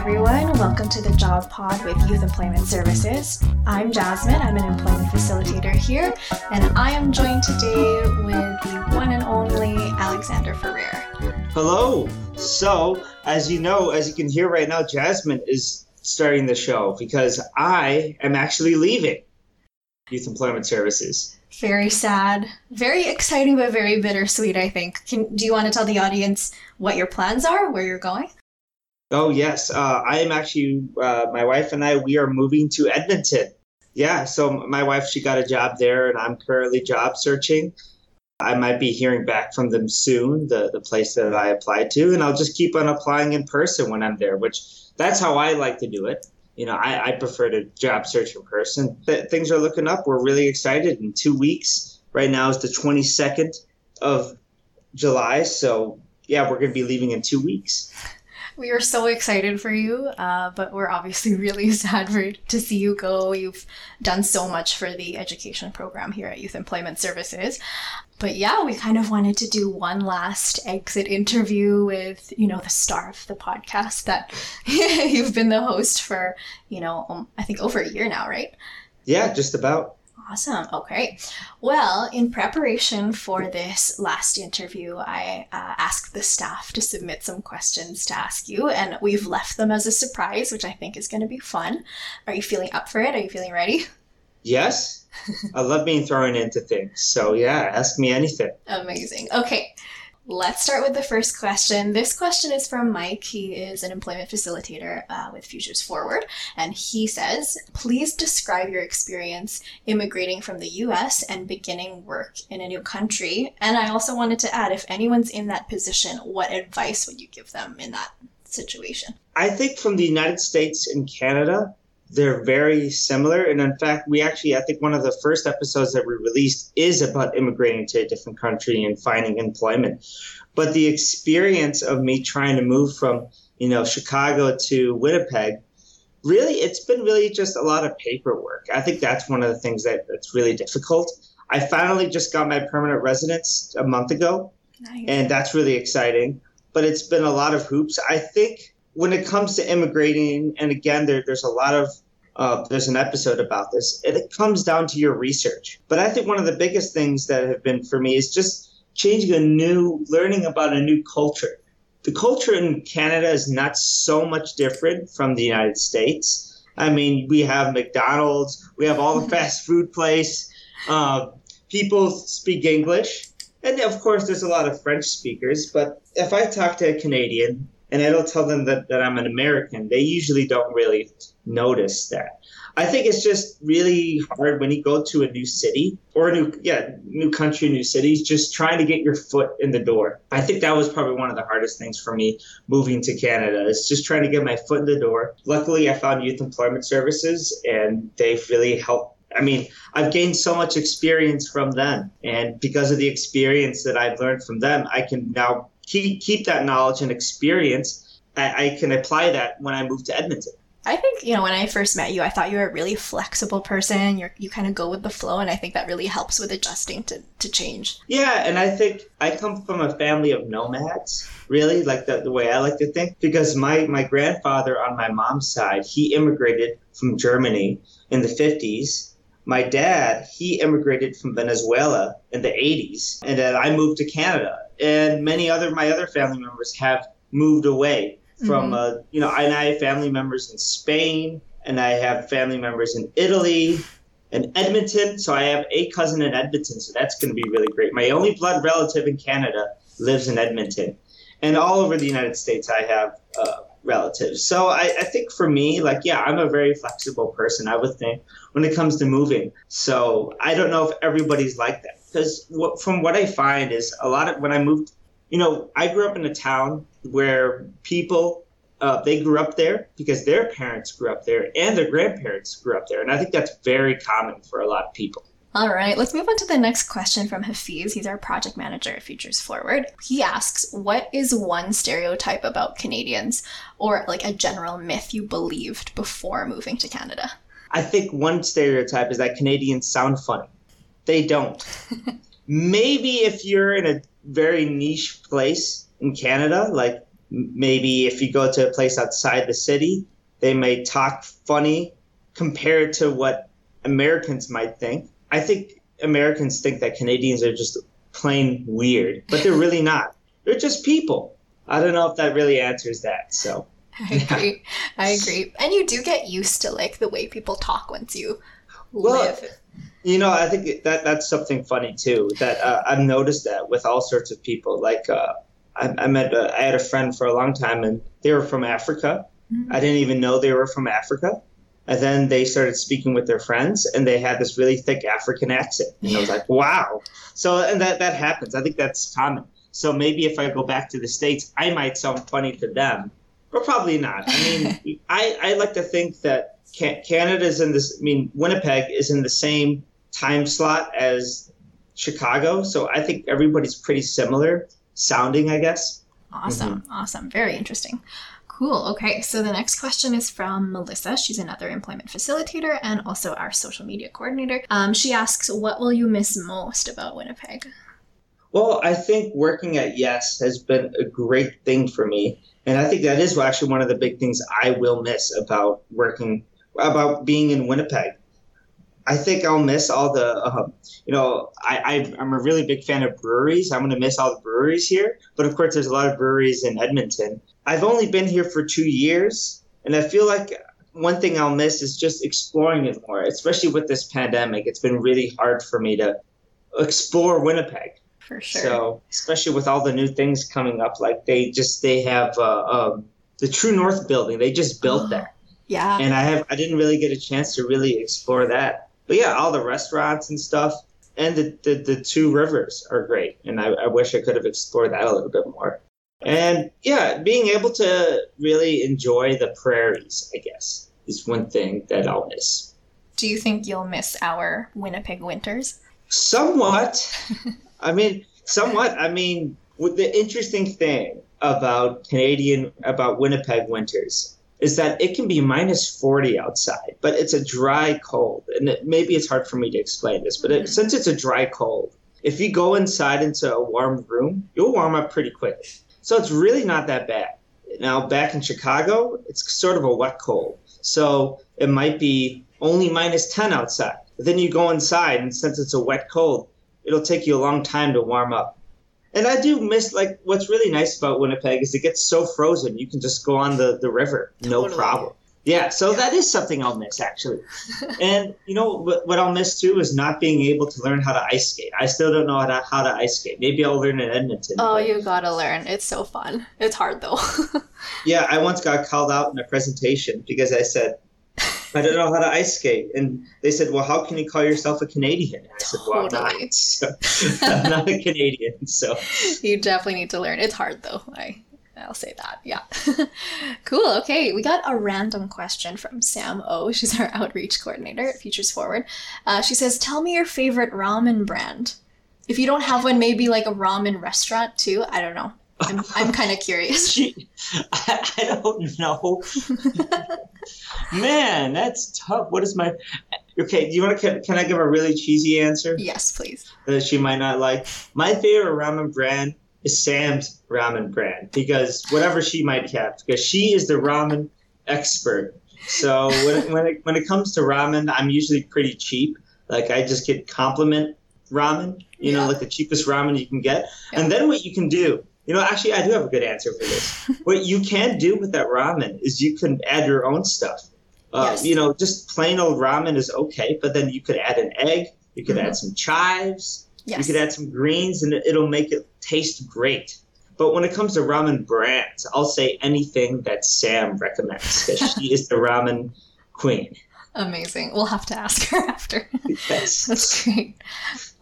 everyone. Welcome to the Job Pod with Youth Employment Services. I'm Jasmine. I'm an employment facilitator here, and I am joined today with the one and only Alexander Ferrer. Hello. So, as you know, as you can hear right now, Jasmine is starting the show because I am actually leaving Youth Employment Services. Very sad, very exciting, but very bittersweet. I think. Can, do you want to tell the audience what your plans are, where you're going? Oh yes, uh, I am actually. Uh, my wife and I we are moving to Edmonton. Yeah, so my wife she got a job there, and I'm currently job searching. I might be hearing back from them soon, the the place that I applied to, and I'll just keep on applying in person when I'm there. Which that's how I like to do it. You know, I, I prefer to job search in person. Th- things are looking up. We're really excited. In two weeks, right now is the 22nd of July, so yeah, we're going to be leaving in two weeks. We are so excited for you, uh, but we're obviously really sad for, to see you go. You've done so much for the education program here at Youth Employment Services. But yeah, we kind of wanted to do one last exit interview with, you know, the star of the podcast that you've been the host for, you know, um, I think over a year now, right? Yeah, just about. Awesome. Okay. Well, in preparation for this last interview, I uh, asked the staff to submit some questions to ask you, and we've left them as a surprise, which I think is going to be fun. Are you feeling up for it? Are you feeling ready? Yes. I love being thrown into things. So, yeah, ask me anything. Amazing. Okay. Let's start with the first question. This question is from Mike. He is an employment facilitator uh, with Futures Forward. And he says, Please describe your experience immigrating from the US and beginning work in a new country. And I also wanted to add if anyone's in that position, what advice would you give them in that situation? I think from the United States and Canada, they're very similar. And in fact, we actually, I think one of the first episodes that we released is about immigrating to a different country and finding employment. But the experience of me trying to move from, you know, Chicago to Winnipeg, really, it's been really just a lot of paperwork. I think that's one of the things that, that's really difficult. I finally just got my permanent residence a month ago, nice. and that's really exciting. But it's been a lot of hoops. I think when it comes to immigrating, and again, there, there's a lot of uh, there's an episode about this. It comes down to your research. But I think one of the biggest things that have been for me is just changing a new, learning about a new culture. The culture in Canada is not so much different from the United States. I mean, we have McDonald's, we have all the fast food place. Uh, people speak English, and of course, there's a lot of French speakers. But if I talk to a Canadian and I don't tell them that, that I'm an American, they usually don't really notice that. I think it's just really hard when you go to a new city or a new, yeah, new country, new cities, just trying to get your foot in the door. I think that was probably one of the hardest things for me moving to Canada is just trying to get my foot in the door. Luckily, I found Youth Employment Services and they've really helped I mean, I've gained so much experience from them. And because of the experience that I've learned from them, I can now keep keep that knowledge and experience. I, I can apply that when I move to Edmonton. I think, you know, when I first met you, I thought you were a really flexible person. You're, you kind of go with the flow, and I think that really helps with adjusting to, to change. Yeah, and I think I come from a family of nomads, really, like the, the way I like to think, because my, my grandfather on my mom's side, he immigrated from Germany in the 50s. My dad, he immigrated from Venezuela in the 80s, and then I moved to Canada and many other my other family members have moved away from mm-hmm. uh, you know and I have family members in Spain and I have family members in Italy and Edmonton. So I have a cousin in Edmonton so that's going to be really great. My only blood relative in Canada lives in Edmonton and all over the United States I have uh, relatives. So I, I think for me like yeah I'm a very flexible person I would think when it comes to moving. So I don't know if everybody's like that because what, from what I find is a lot of when I moved, you know, I grew up in a town where people uh, they grew up there because their parents grew up there and their grandparents grew up there, and I think that's very common for a lot of people. All right, let's move on to the next question from Hafiz. He's our project manager at Futures Forward. He asks, What is one stereotype about Canadians or like a general myth you believed before moving to Canada? I think one stereotype is that Canadians sound funny. They don't. Maybe if you're in a very niche place in Canada, like maybe if you go to a place outside the city, they may talk funny compared to what Americans might think. I think Americans think that Canadians are just plain weird, but they're really not. They're just people. I don't know if that really answers that. So I agree. I agree. And you do get used to like the way people talk once you Well, live. You know, I think that that's something funny too. That uh, I've noticed that with all sorts of people. Like uh, I, I met, uh, I had a friend for a long time, and they were from Africa. Mhm. I didn't even know they were from Africa. And then they started speaking with their friends, and they had this really thick African accent. And I was like, "Wow!" So, and that that happens. I think that's common. So maybe if I go back to the states, I might sound funny to them, but probably not. I mean, I I like to think that Ca- Canada's in this. I mean, Winnipeg is in the same time slot as Chicago, so I think everybody's pretty similar sounding. I guess. Awesome. Awesome. Very interesting. Cool. Okay. So the next question is from Melissa. She's another employment facilitator and also our social media coordinator. Um, she asks, What will you miss most about Winnipeg? Well, I think working at Yes has been a great thing for me. And I think that is actually one of the big things I will miss about working, about being in Winnipeg. I think I'll miss all the, um, you know, I, I, I'm a really big fan of breweries. I'm going to miss all the breweries here. But of course, there's a lot of breweries in Edmonton. I've only been here for two years. And I feel like one thing I'll miss is just exploring it more, especially with this pandemic. It's been really hard for me to explore Winnipeg. For sure. So, especially with all the new things coming up, like they just they have uh, um, the True North building. They just built Oh. that, yeah. and I have I didn't really get a chance to really explore that. But yeah, all the restaurants and stuff, and the the, the two rivers are great, and I, I wish I could have explored that a little bit more. And yeah, being able to really enjoy the prairies, I guess, is one thing that I'll miss. Do you think you'll miss our Winnipeg winters? Somewhat. I mean, somewhat. I mean, the interesting thing about Canadian, about Winnipeg winters is that it can be minus 40 outside, but it's a dry cold. And it, maybe it's hard for me to explain this, but it, Mhm. since it's a dry cold, if you go inside into a warm room, you'll warm up pretty quickly. So it's really not that bad. Now, back in Chicago, it's sort of a wet cold. So it might be only minus 10 outside. But then you go inside, and since it's a wet cold, it'll take you a long time to warm up. And I do miss, like, what's really nice about Winnipeg is it gets so frozen, you can just go on the, the river, no Totally. problem. Yeah, so Yeah. that is something I'll miss, actually. and, you know, what, what I'll miss too is not being able to learn how to ice skate. I still don't know how to, how to ice skate. Maybe I'll learn in Edmonton. Oh, but- you gotta learn. It's so fun. It's hard though. Yeah, I once got called out in a presentation because I said, I don't know how to ice skate. And they said, Well, how can you call yourself a Canadian? And I said, Well, I'm not. So, I'm not a Canadian. So, you definitely need to learn. It's hard though. I I'll say that. Yeah. cool. Okay, we got a random question from Sam O. She's our outreach coordinator at Futures Forward. Uh, she says, "Tell me your favorite ramen brand. If you don't have one, maybe like a ramen restaurant too. I don't know. I'm I'm kind of curious. Gee, I, I don't know. Man, that's tough. What is my. Okay, do you want to. Can, can I give a really cheesy answer yes, please. that she might not like? My favorite ramen brand is Sam's ramen brand because whatever she might have, because she is the ramen expert. So when it, when it, when it comes to ramen, I'm usually pretty cheap. Like I just get compliment ramen, you know, like the cheapest ramen you can get. Yeah. And then what you can do, you know, actually I do have a good answer for this. what you can do with that ramen is you can add your own stuff. Uh, Yes. You know, just plain old ramen is okay, but then you could add an egg, you could Mhm. add some chives, Yes. you could add some greens, and it- it'll make it taste great. But when it comes to ramen brands, I'll say anything that Sam recommends because she is the ramen queen. Amazing. We'll have to ask her after. Yes. That's great.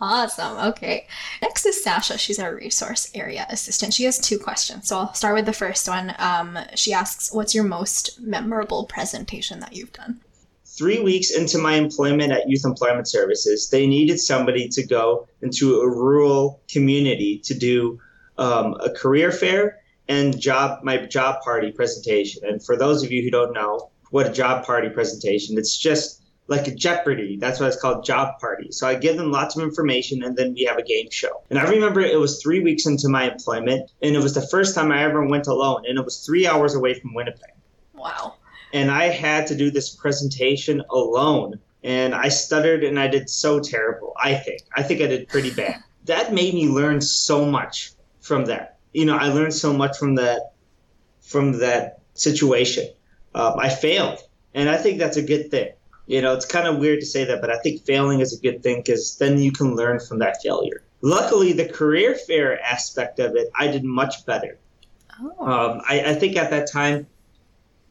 Awesome. Okay. Next is Sasha. She's our resource area assistant. She has two questions. So I'll start with the first one. Um, she asks, What's your most memorable presentation that you've done? Three weeks into my employment at Youth Employment Services, they needed somebody to go into a rural community to do um, a career fair and job my job party presentation. And for those of you who don't know what a job party presentation, it's just like a Jeopardy. That's why it's called Job Party. So I give them lots of information and then we have a game show. And I remember it was three weeks into my employment and it was the first time I ever went alone and it was three hours away from Winnipeg. Wow. And I had to do this presentation alone and I stuttered and I did so terrible. I think. I think I did pretty bad. that made me learn so much from that. You know, I learned so much from that from that situation. Um, I failed, and I think that's a good thing. You know, it's kind of weird to say that, but I think failing is a good thing because then you can learn from that failure. Luckily, the career fair aspect of it, I did much better. Oh. Um, I, I think at that time,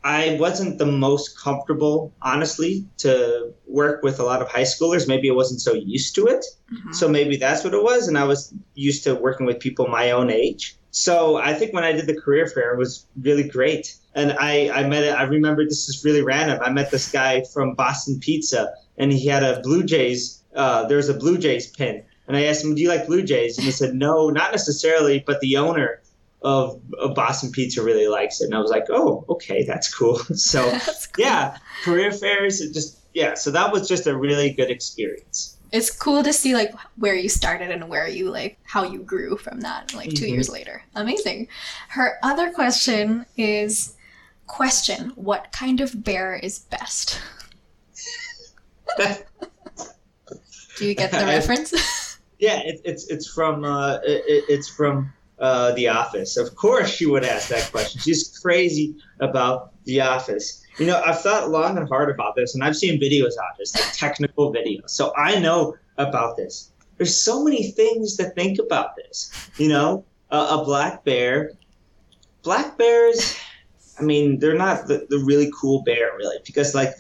I wasn't the most comfortable, honestly, to work with a lot of high schoolers. Maybe I wasn't so used to it. Mm-hmm. So maybe that's what it was. And I was used to working with people my own age. So I think when I did the career fair, it was really great. And I, I met, I remember this is really random. I met this guy from Boston Pizza and he had a Blue Jays, uh, there was a Blue Jays pin. And I asked him, do you like Blue Jays? And he said, no, not necessarily, but the owner of, of Boston Pizza really likes it. And I was like, oh, okay, that's cool. so that's cool. yeah, career fairs, just, yeah. So that was just a really good experience. It's cool to see like where you started and where you like how you grew from that like 2 mm-hmm. years later. Amazing. Her other question is question, what kind of bear is best? Do you get the reference? yeah, it, it's it's from uh, it, it's from uh, The Office. Of course, she would ask that question. She's crazy about The Office. You know, I've thought long and hard about this, and I've seen videos on this, like technical videos. So I know about this. There's so many things to think about this. You know, uh, a black bear. Black bears, I mean, they're not the, the really cool bear, really, because like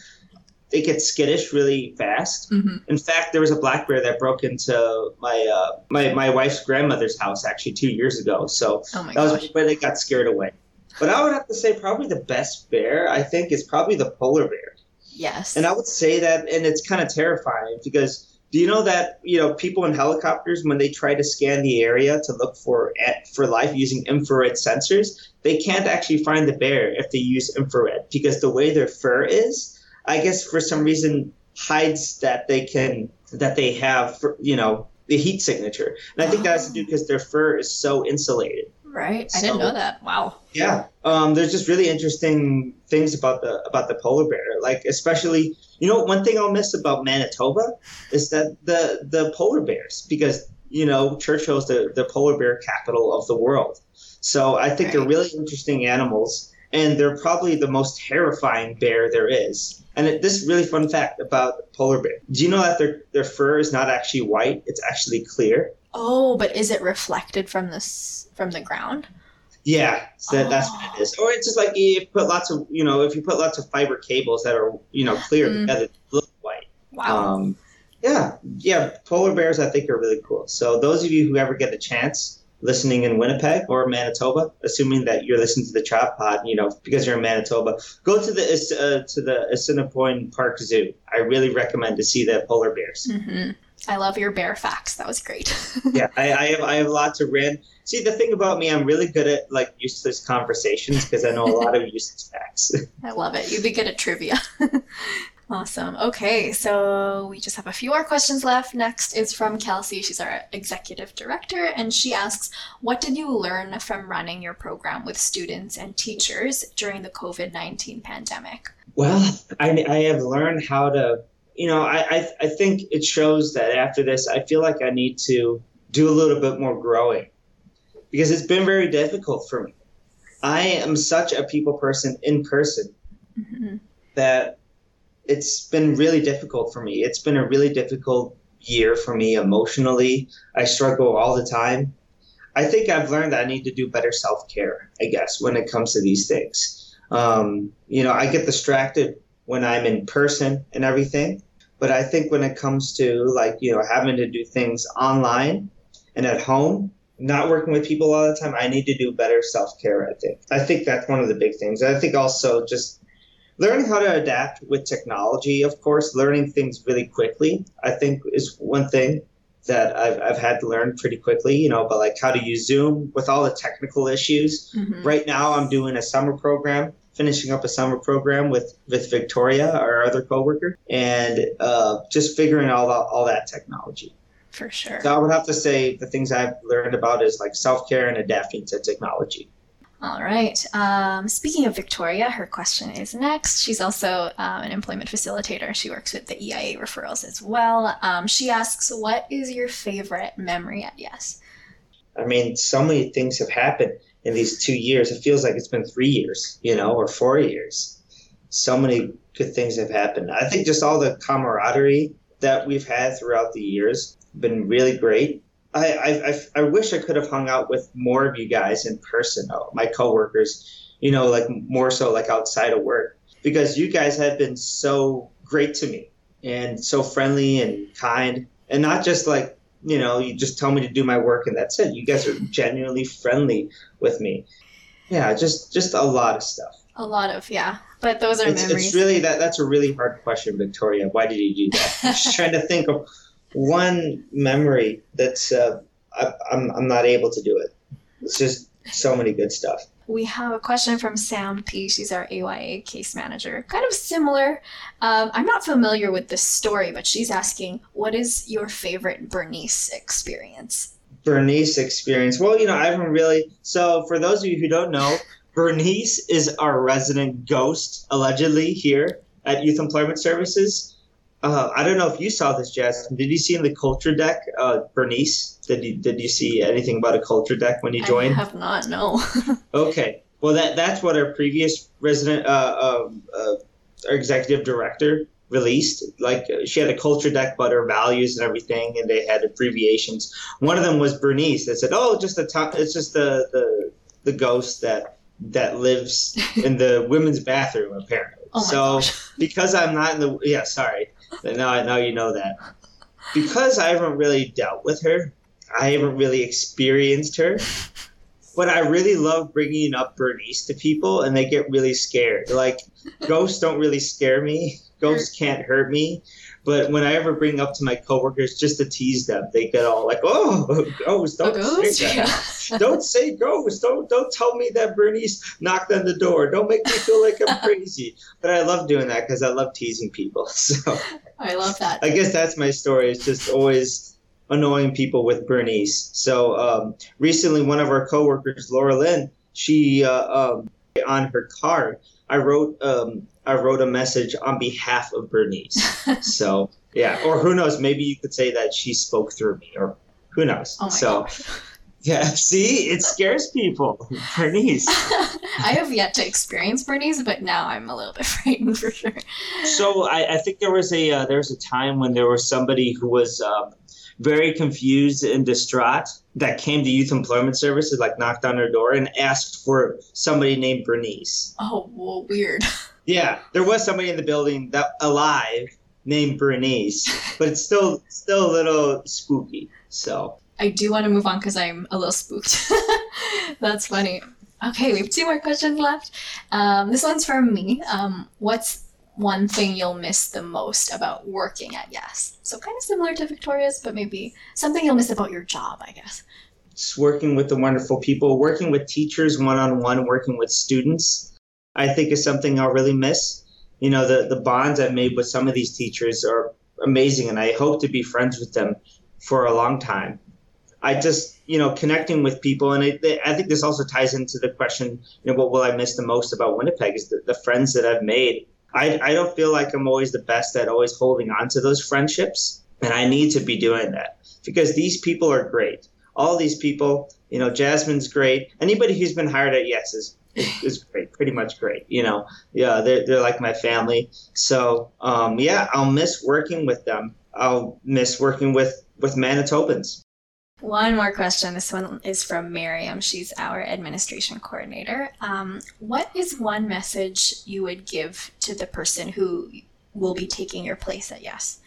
they get skittish really fast. Mm-hmm. In fact, there was a black bear that broke into my uh, my my wife's grandmother's house actually two years ago. So oh that gosh. was where they got scared away. But I would have to say probably the best bear I think is probably the polar bear. Yes. And I would say that, and it's kind of terrifying because do you know that you know people in helicopters when they try to scan the area to look for at, for life using infrared sensors, they can't actually find the bear if they use infrared because the way their fur is I guess for some reason hides that they can that they have for, you know the heat signature, and I think that has to do because their fur is so insulated. Right, so, I didn't know that. Wow. Yeah, um, there's just really interesting things about the about the polar bear. Like especially, you know, one thing I'll miss about Manitoba is that the the polar bears because you know Churchill is the the polar bear capital of the world. So I think right. they're really interesting animals, and they're probably the most terrifying bear there is. And it, this really fun fact about polar bear. Do you know that their their fur is not actually white? It's actually clear. Oh, but is it reflected from this from the ground? Yeah, so oh. that's what it is. Or it's just like you put lots of you know if you put lots of fiber cables that are you know clear mm. together, look white. Wow. Um, yeah, yeah. Polar bears I think are really cool. So those of you who ever get a chance, listening in Winnipeg or Manitoba, assuming that you're listening to the Job Pod, you know, because you're in Manitoba, go to the uh, to the Assiniboine Park Zoo. I really recommend to see the polar bears. Mm-hmm. I love your bear facts. That was great. yeah, I, I, have I have lots of random. See, the thing about me, I'm really good at like useless conversations because I know a lot of useless facts. I love it. You'd be good at trivia. Awesome. Okay, so we just have a few more questions left. Next is from Kelsey. She's our executive director, and she asks, What did you learn from running your program with students and teachers during the COVID 19 pandemic? Well, I, I have learned how to, you know, I, I, I think it shows that after this, I feel like I need to do a little bit more growing because it's been very difficult for me. I am such a people person in person mm-hmm. that it's been really difficult for me. It's been a really difficult year for me emotionally. I struggle all the time. I think I've learned that I need to do better self care, I guess, when it comes to these things. Um, you know, I get distracted when I'm in person and everything. But I think when it comes to like, you know, having to do things online and at home, not working with people all the time, I need to do better self care, I think. I think that's one of the big things. I think also just learning how to adapt with technology, of course, learning things really quickly, I think is one thing that I've, I've had to learn pretty quickly, you know, but like how to use Zoom with all the technical issues. Mm-hmm. Right now, I'm doing a summer program finishing up a summer program with with Victoria, our other coworker, and uh, just figuring all that all that technology. For sure. So I would have to say the things I've learned about is like self care and adapting to technology. All right. Um, speaking of Victoria, her question is next. She's also um, an employment facilitator. She works with the EIA referrals as well. Um, she asks, What is your favorite memory at Yes? I mean, so many things have happened in these two years. It feels like it's been three years, you know, or four years. So many good things have happened. I think just all the camaraderie that we've had throughout the years been really great. I, I, I wish I could have hung out with more of you guys in person, though, my coworkers, you know, like more so like outside of work, because you guys have been so great to me and so friendly and kind, and not just like, you know, you just tell me to do my work and that's it. You guys are genuinely friendly with me. Yeah, just just a lot of stuff. A lot of yeah, but those are it's, memories. It's really that that's a really hard question, Victoria. Why did you do that? I'm just trying to think of one memory that's uh, I, I'm I'm not able to do it. It's just so many good stuff. We have a question from Sam P. She's our AYA case manager. Kind of similar. Um, I'm not familiar with this story, but she's asking, "What is your favorite Bernice experience?" Bernice experience. Well, you know, I haven't really. So, for those of you who don't know, Bernice is our resident ghost, allegedly here at Youth Employment Services. Uh, I don't know if you saw this, Jess. Did you see in the culture deck, uh, Bernice? Did you did you see anything about a culture deck when you joined? I have not. No. okay. Well, that that's what our previous resident, uh, um, uh, our executive director released. Like she had a culture deck about her values and everything, and they had abbreviations. One of them was Bernice. That said, "Oh, just the top. It's just the the the ghost that that lives in the women's bathroom, apparently." Oh so gosh. because I'm not in the yeah, sorry. Now now you know that. Because I haven't really dealt with her, I haven't really experienced her. But I really love bringing up Bernice to people, and they get really scared. Like ghosts don't really scare me. Ghosts can't hurt me. But when I ever bring up to my coworkers just to tease them, they get all like, "Oh, ghost! Don't ghost? say that. Yeah. don't say ghost. Don't don't tell me that Bernice knocked on the door. Don't make me feel like I'm crazy." But I love doing that because I love teasing people. So I love that. I guess that's my story. It's just always annoying people with Bernice. So um, recently, one of our coworkers, Laura Lynn, she uh, um, on her card, I wrote um, I wrote a message on behalf of Bernice. so yeah, or who knows? Maybe you could say that she spoke through me, or who knows? Oh so yeah, see, it scares people. Bernice. I have yet to experience Bernice, but now I'm a little bit frightened for sure. So I, I think there was a uh, there was a time when there was somebody who was um, very confused and distraught that came to Youth Employment Services, like knocked on her door and asked for somebody named Bernice. Oh, well, weird. Yeah, there was somebody in the building that alive named Bernice, but it's still still a little spooky. So I do want to move on because I'm a little spooked. That's funny. Okay, we have two more questions left. Um, this one's from me. Um, what's one thing you'll miss the most about working at Yes? So kind of similar to Victoria's, but maybe something you'll miss about your job, I guess. just working with the wonderful people, working with teachers one on one, working with students, I think is something I'll really miss. You know, the, the bonds I've made with some of these teachers are amazing, and I hope to be friends with them for a long time. I just, you know, connecting with people, and it, I think this also ties into the question, you know, what will I miss the most about Winnipeg is the, the friends that I've made. I, I don't feel like I'm always the best at always holding on to those friendships, and I need to be doing that because these people are great. All these people, you know, Jasmine's great. Anybody who's been hired at Yes is, is, is great, pretty much great. You know, yeah, they're, they're like my family. So, um, yeah, I'll miss working with them. I'll miss working with, with Manitobans. One more question. This one is from Miriam. She's our administration coordinator. Um, what is one message you would give to the person who will be taking your place at Yes?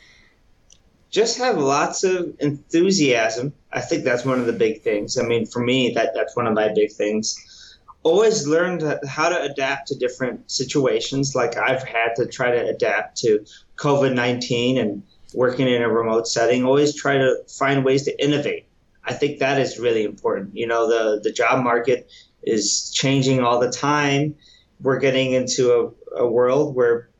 just have lots of enthusiasm. I think that's one of the big things. I mean, for me, that that's one of my big things. Always learn how to adapt to different situations. Like I've had to try to adapt to COVID nineteen and working in a remote setting. Always try to find ways to innovate. I think that is really important. You know, the the job market is changing all the time, we're getting into a, a world where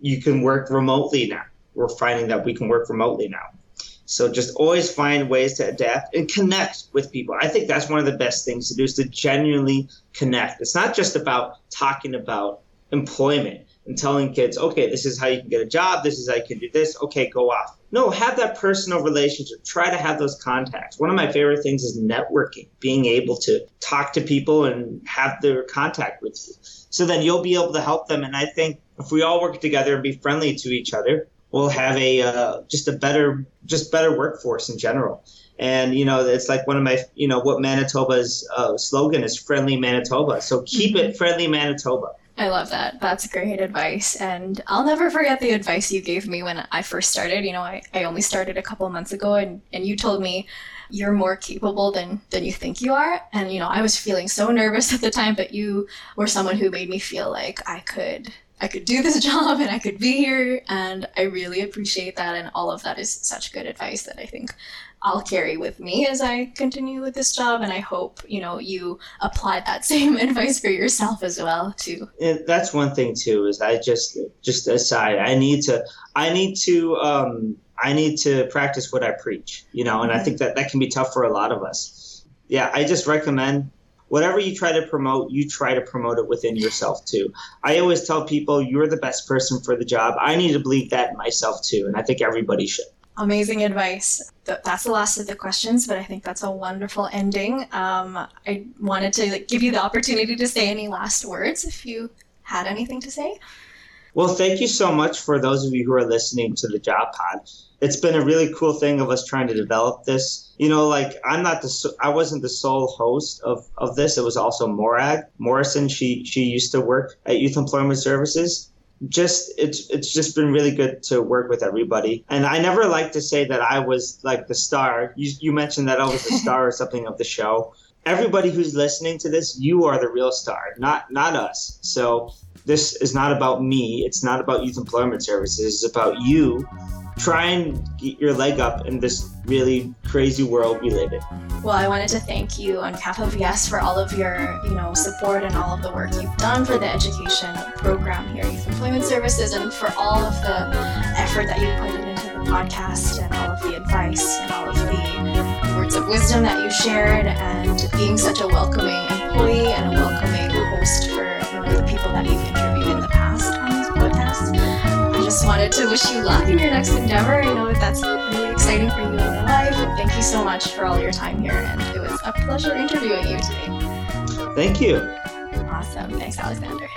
you can work remotely now. We're finding that we can work remotely now. So just always find ways to adapt and connect with people. I think that's one of the best things to do is to genuinely connect. It's not just about talking about employment and telling kids, okay, this is how you can get a job, this is how you can do this, okay, go off. No, have that personal relationship. Try to have those contacts. One of my favorite things is networking, being able to talk to people and have their contact with you. So then you'll be able to help them. And I think if we all work together and be friendly to each other, we'll have a uh, just a better just better workforce in general. And you know, it's like one of my you know what Manitoba's uh, slogan is "Friendly Manitoba." So keep it friendly Manitoba. I love that. That's great advice. And I'll never forget the advice you gave me when I first started. You know, I, I only started a couple months ago, and, and you told me you're more capable than, than you think you are. And, you know, I was feeling so nervous at the time, but you were someone who made me feel like I could I could do this job and I could be here. And I really appreciate that. And all of that is such good advice that I think I'll carry with me as I continue with this job. And I hope, you know, you apply that same advice for yourself as well too. And that's one thing too, is I just, just aside, I need to, I need to, um, I need to practice what I preach, you know, and I mm-hmm. think that that can be tough for a lot of us. Yeah, I just recommend whatever you try to promote, you try to promote it within yourself too. I always tell people you're the best person for the job. I need to believe that in myself too, and I think everybody should. Amazing advice. That's the last of the questions, but I think that's a wonderful ending. Um, I wanted to give you the opportunity to say any last words if you had anything to say. Well, thank you so much for those of you who are listening to the Job Pod. It's been a really cool thing of us trying to develop this. You know, like I'm not the I wasn't the sole host of, of this. It was also Morag Morrison. She she used to work at Youth Employment Services. Just it's it's just been really good to work with everybody. And I never like to say that I was like the star. You you mentioned that I was the star or something of the show. Everybody who's listening to this, you are the real star, not not us. So this is not about me. It's not about youth employment services. It's about you try and get your leg up in this really crazy world we live in. Well, I wanted to thank you on behalf of Yes for all of your, you know, support and all of the work you've done for the education program here Youth Employment Services and for all of the effort that you've put into the podcast and all of the advice and all of the words of wisdom that you shared and being such a welcoming employee and a welcoming host for you know, the people that you've interviewed just wanted to wish you luck in your next endeavor. I know that that's really exciting for you in your life. And thank you so much for all your time here. And it was a pleasure interviewing you today. Thank you. Awesome. Thanks, Alexander.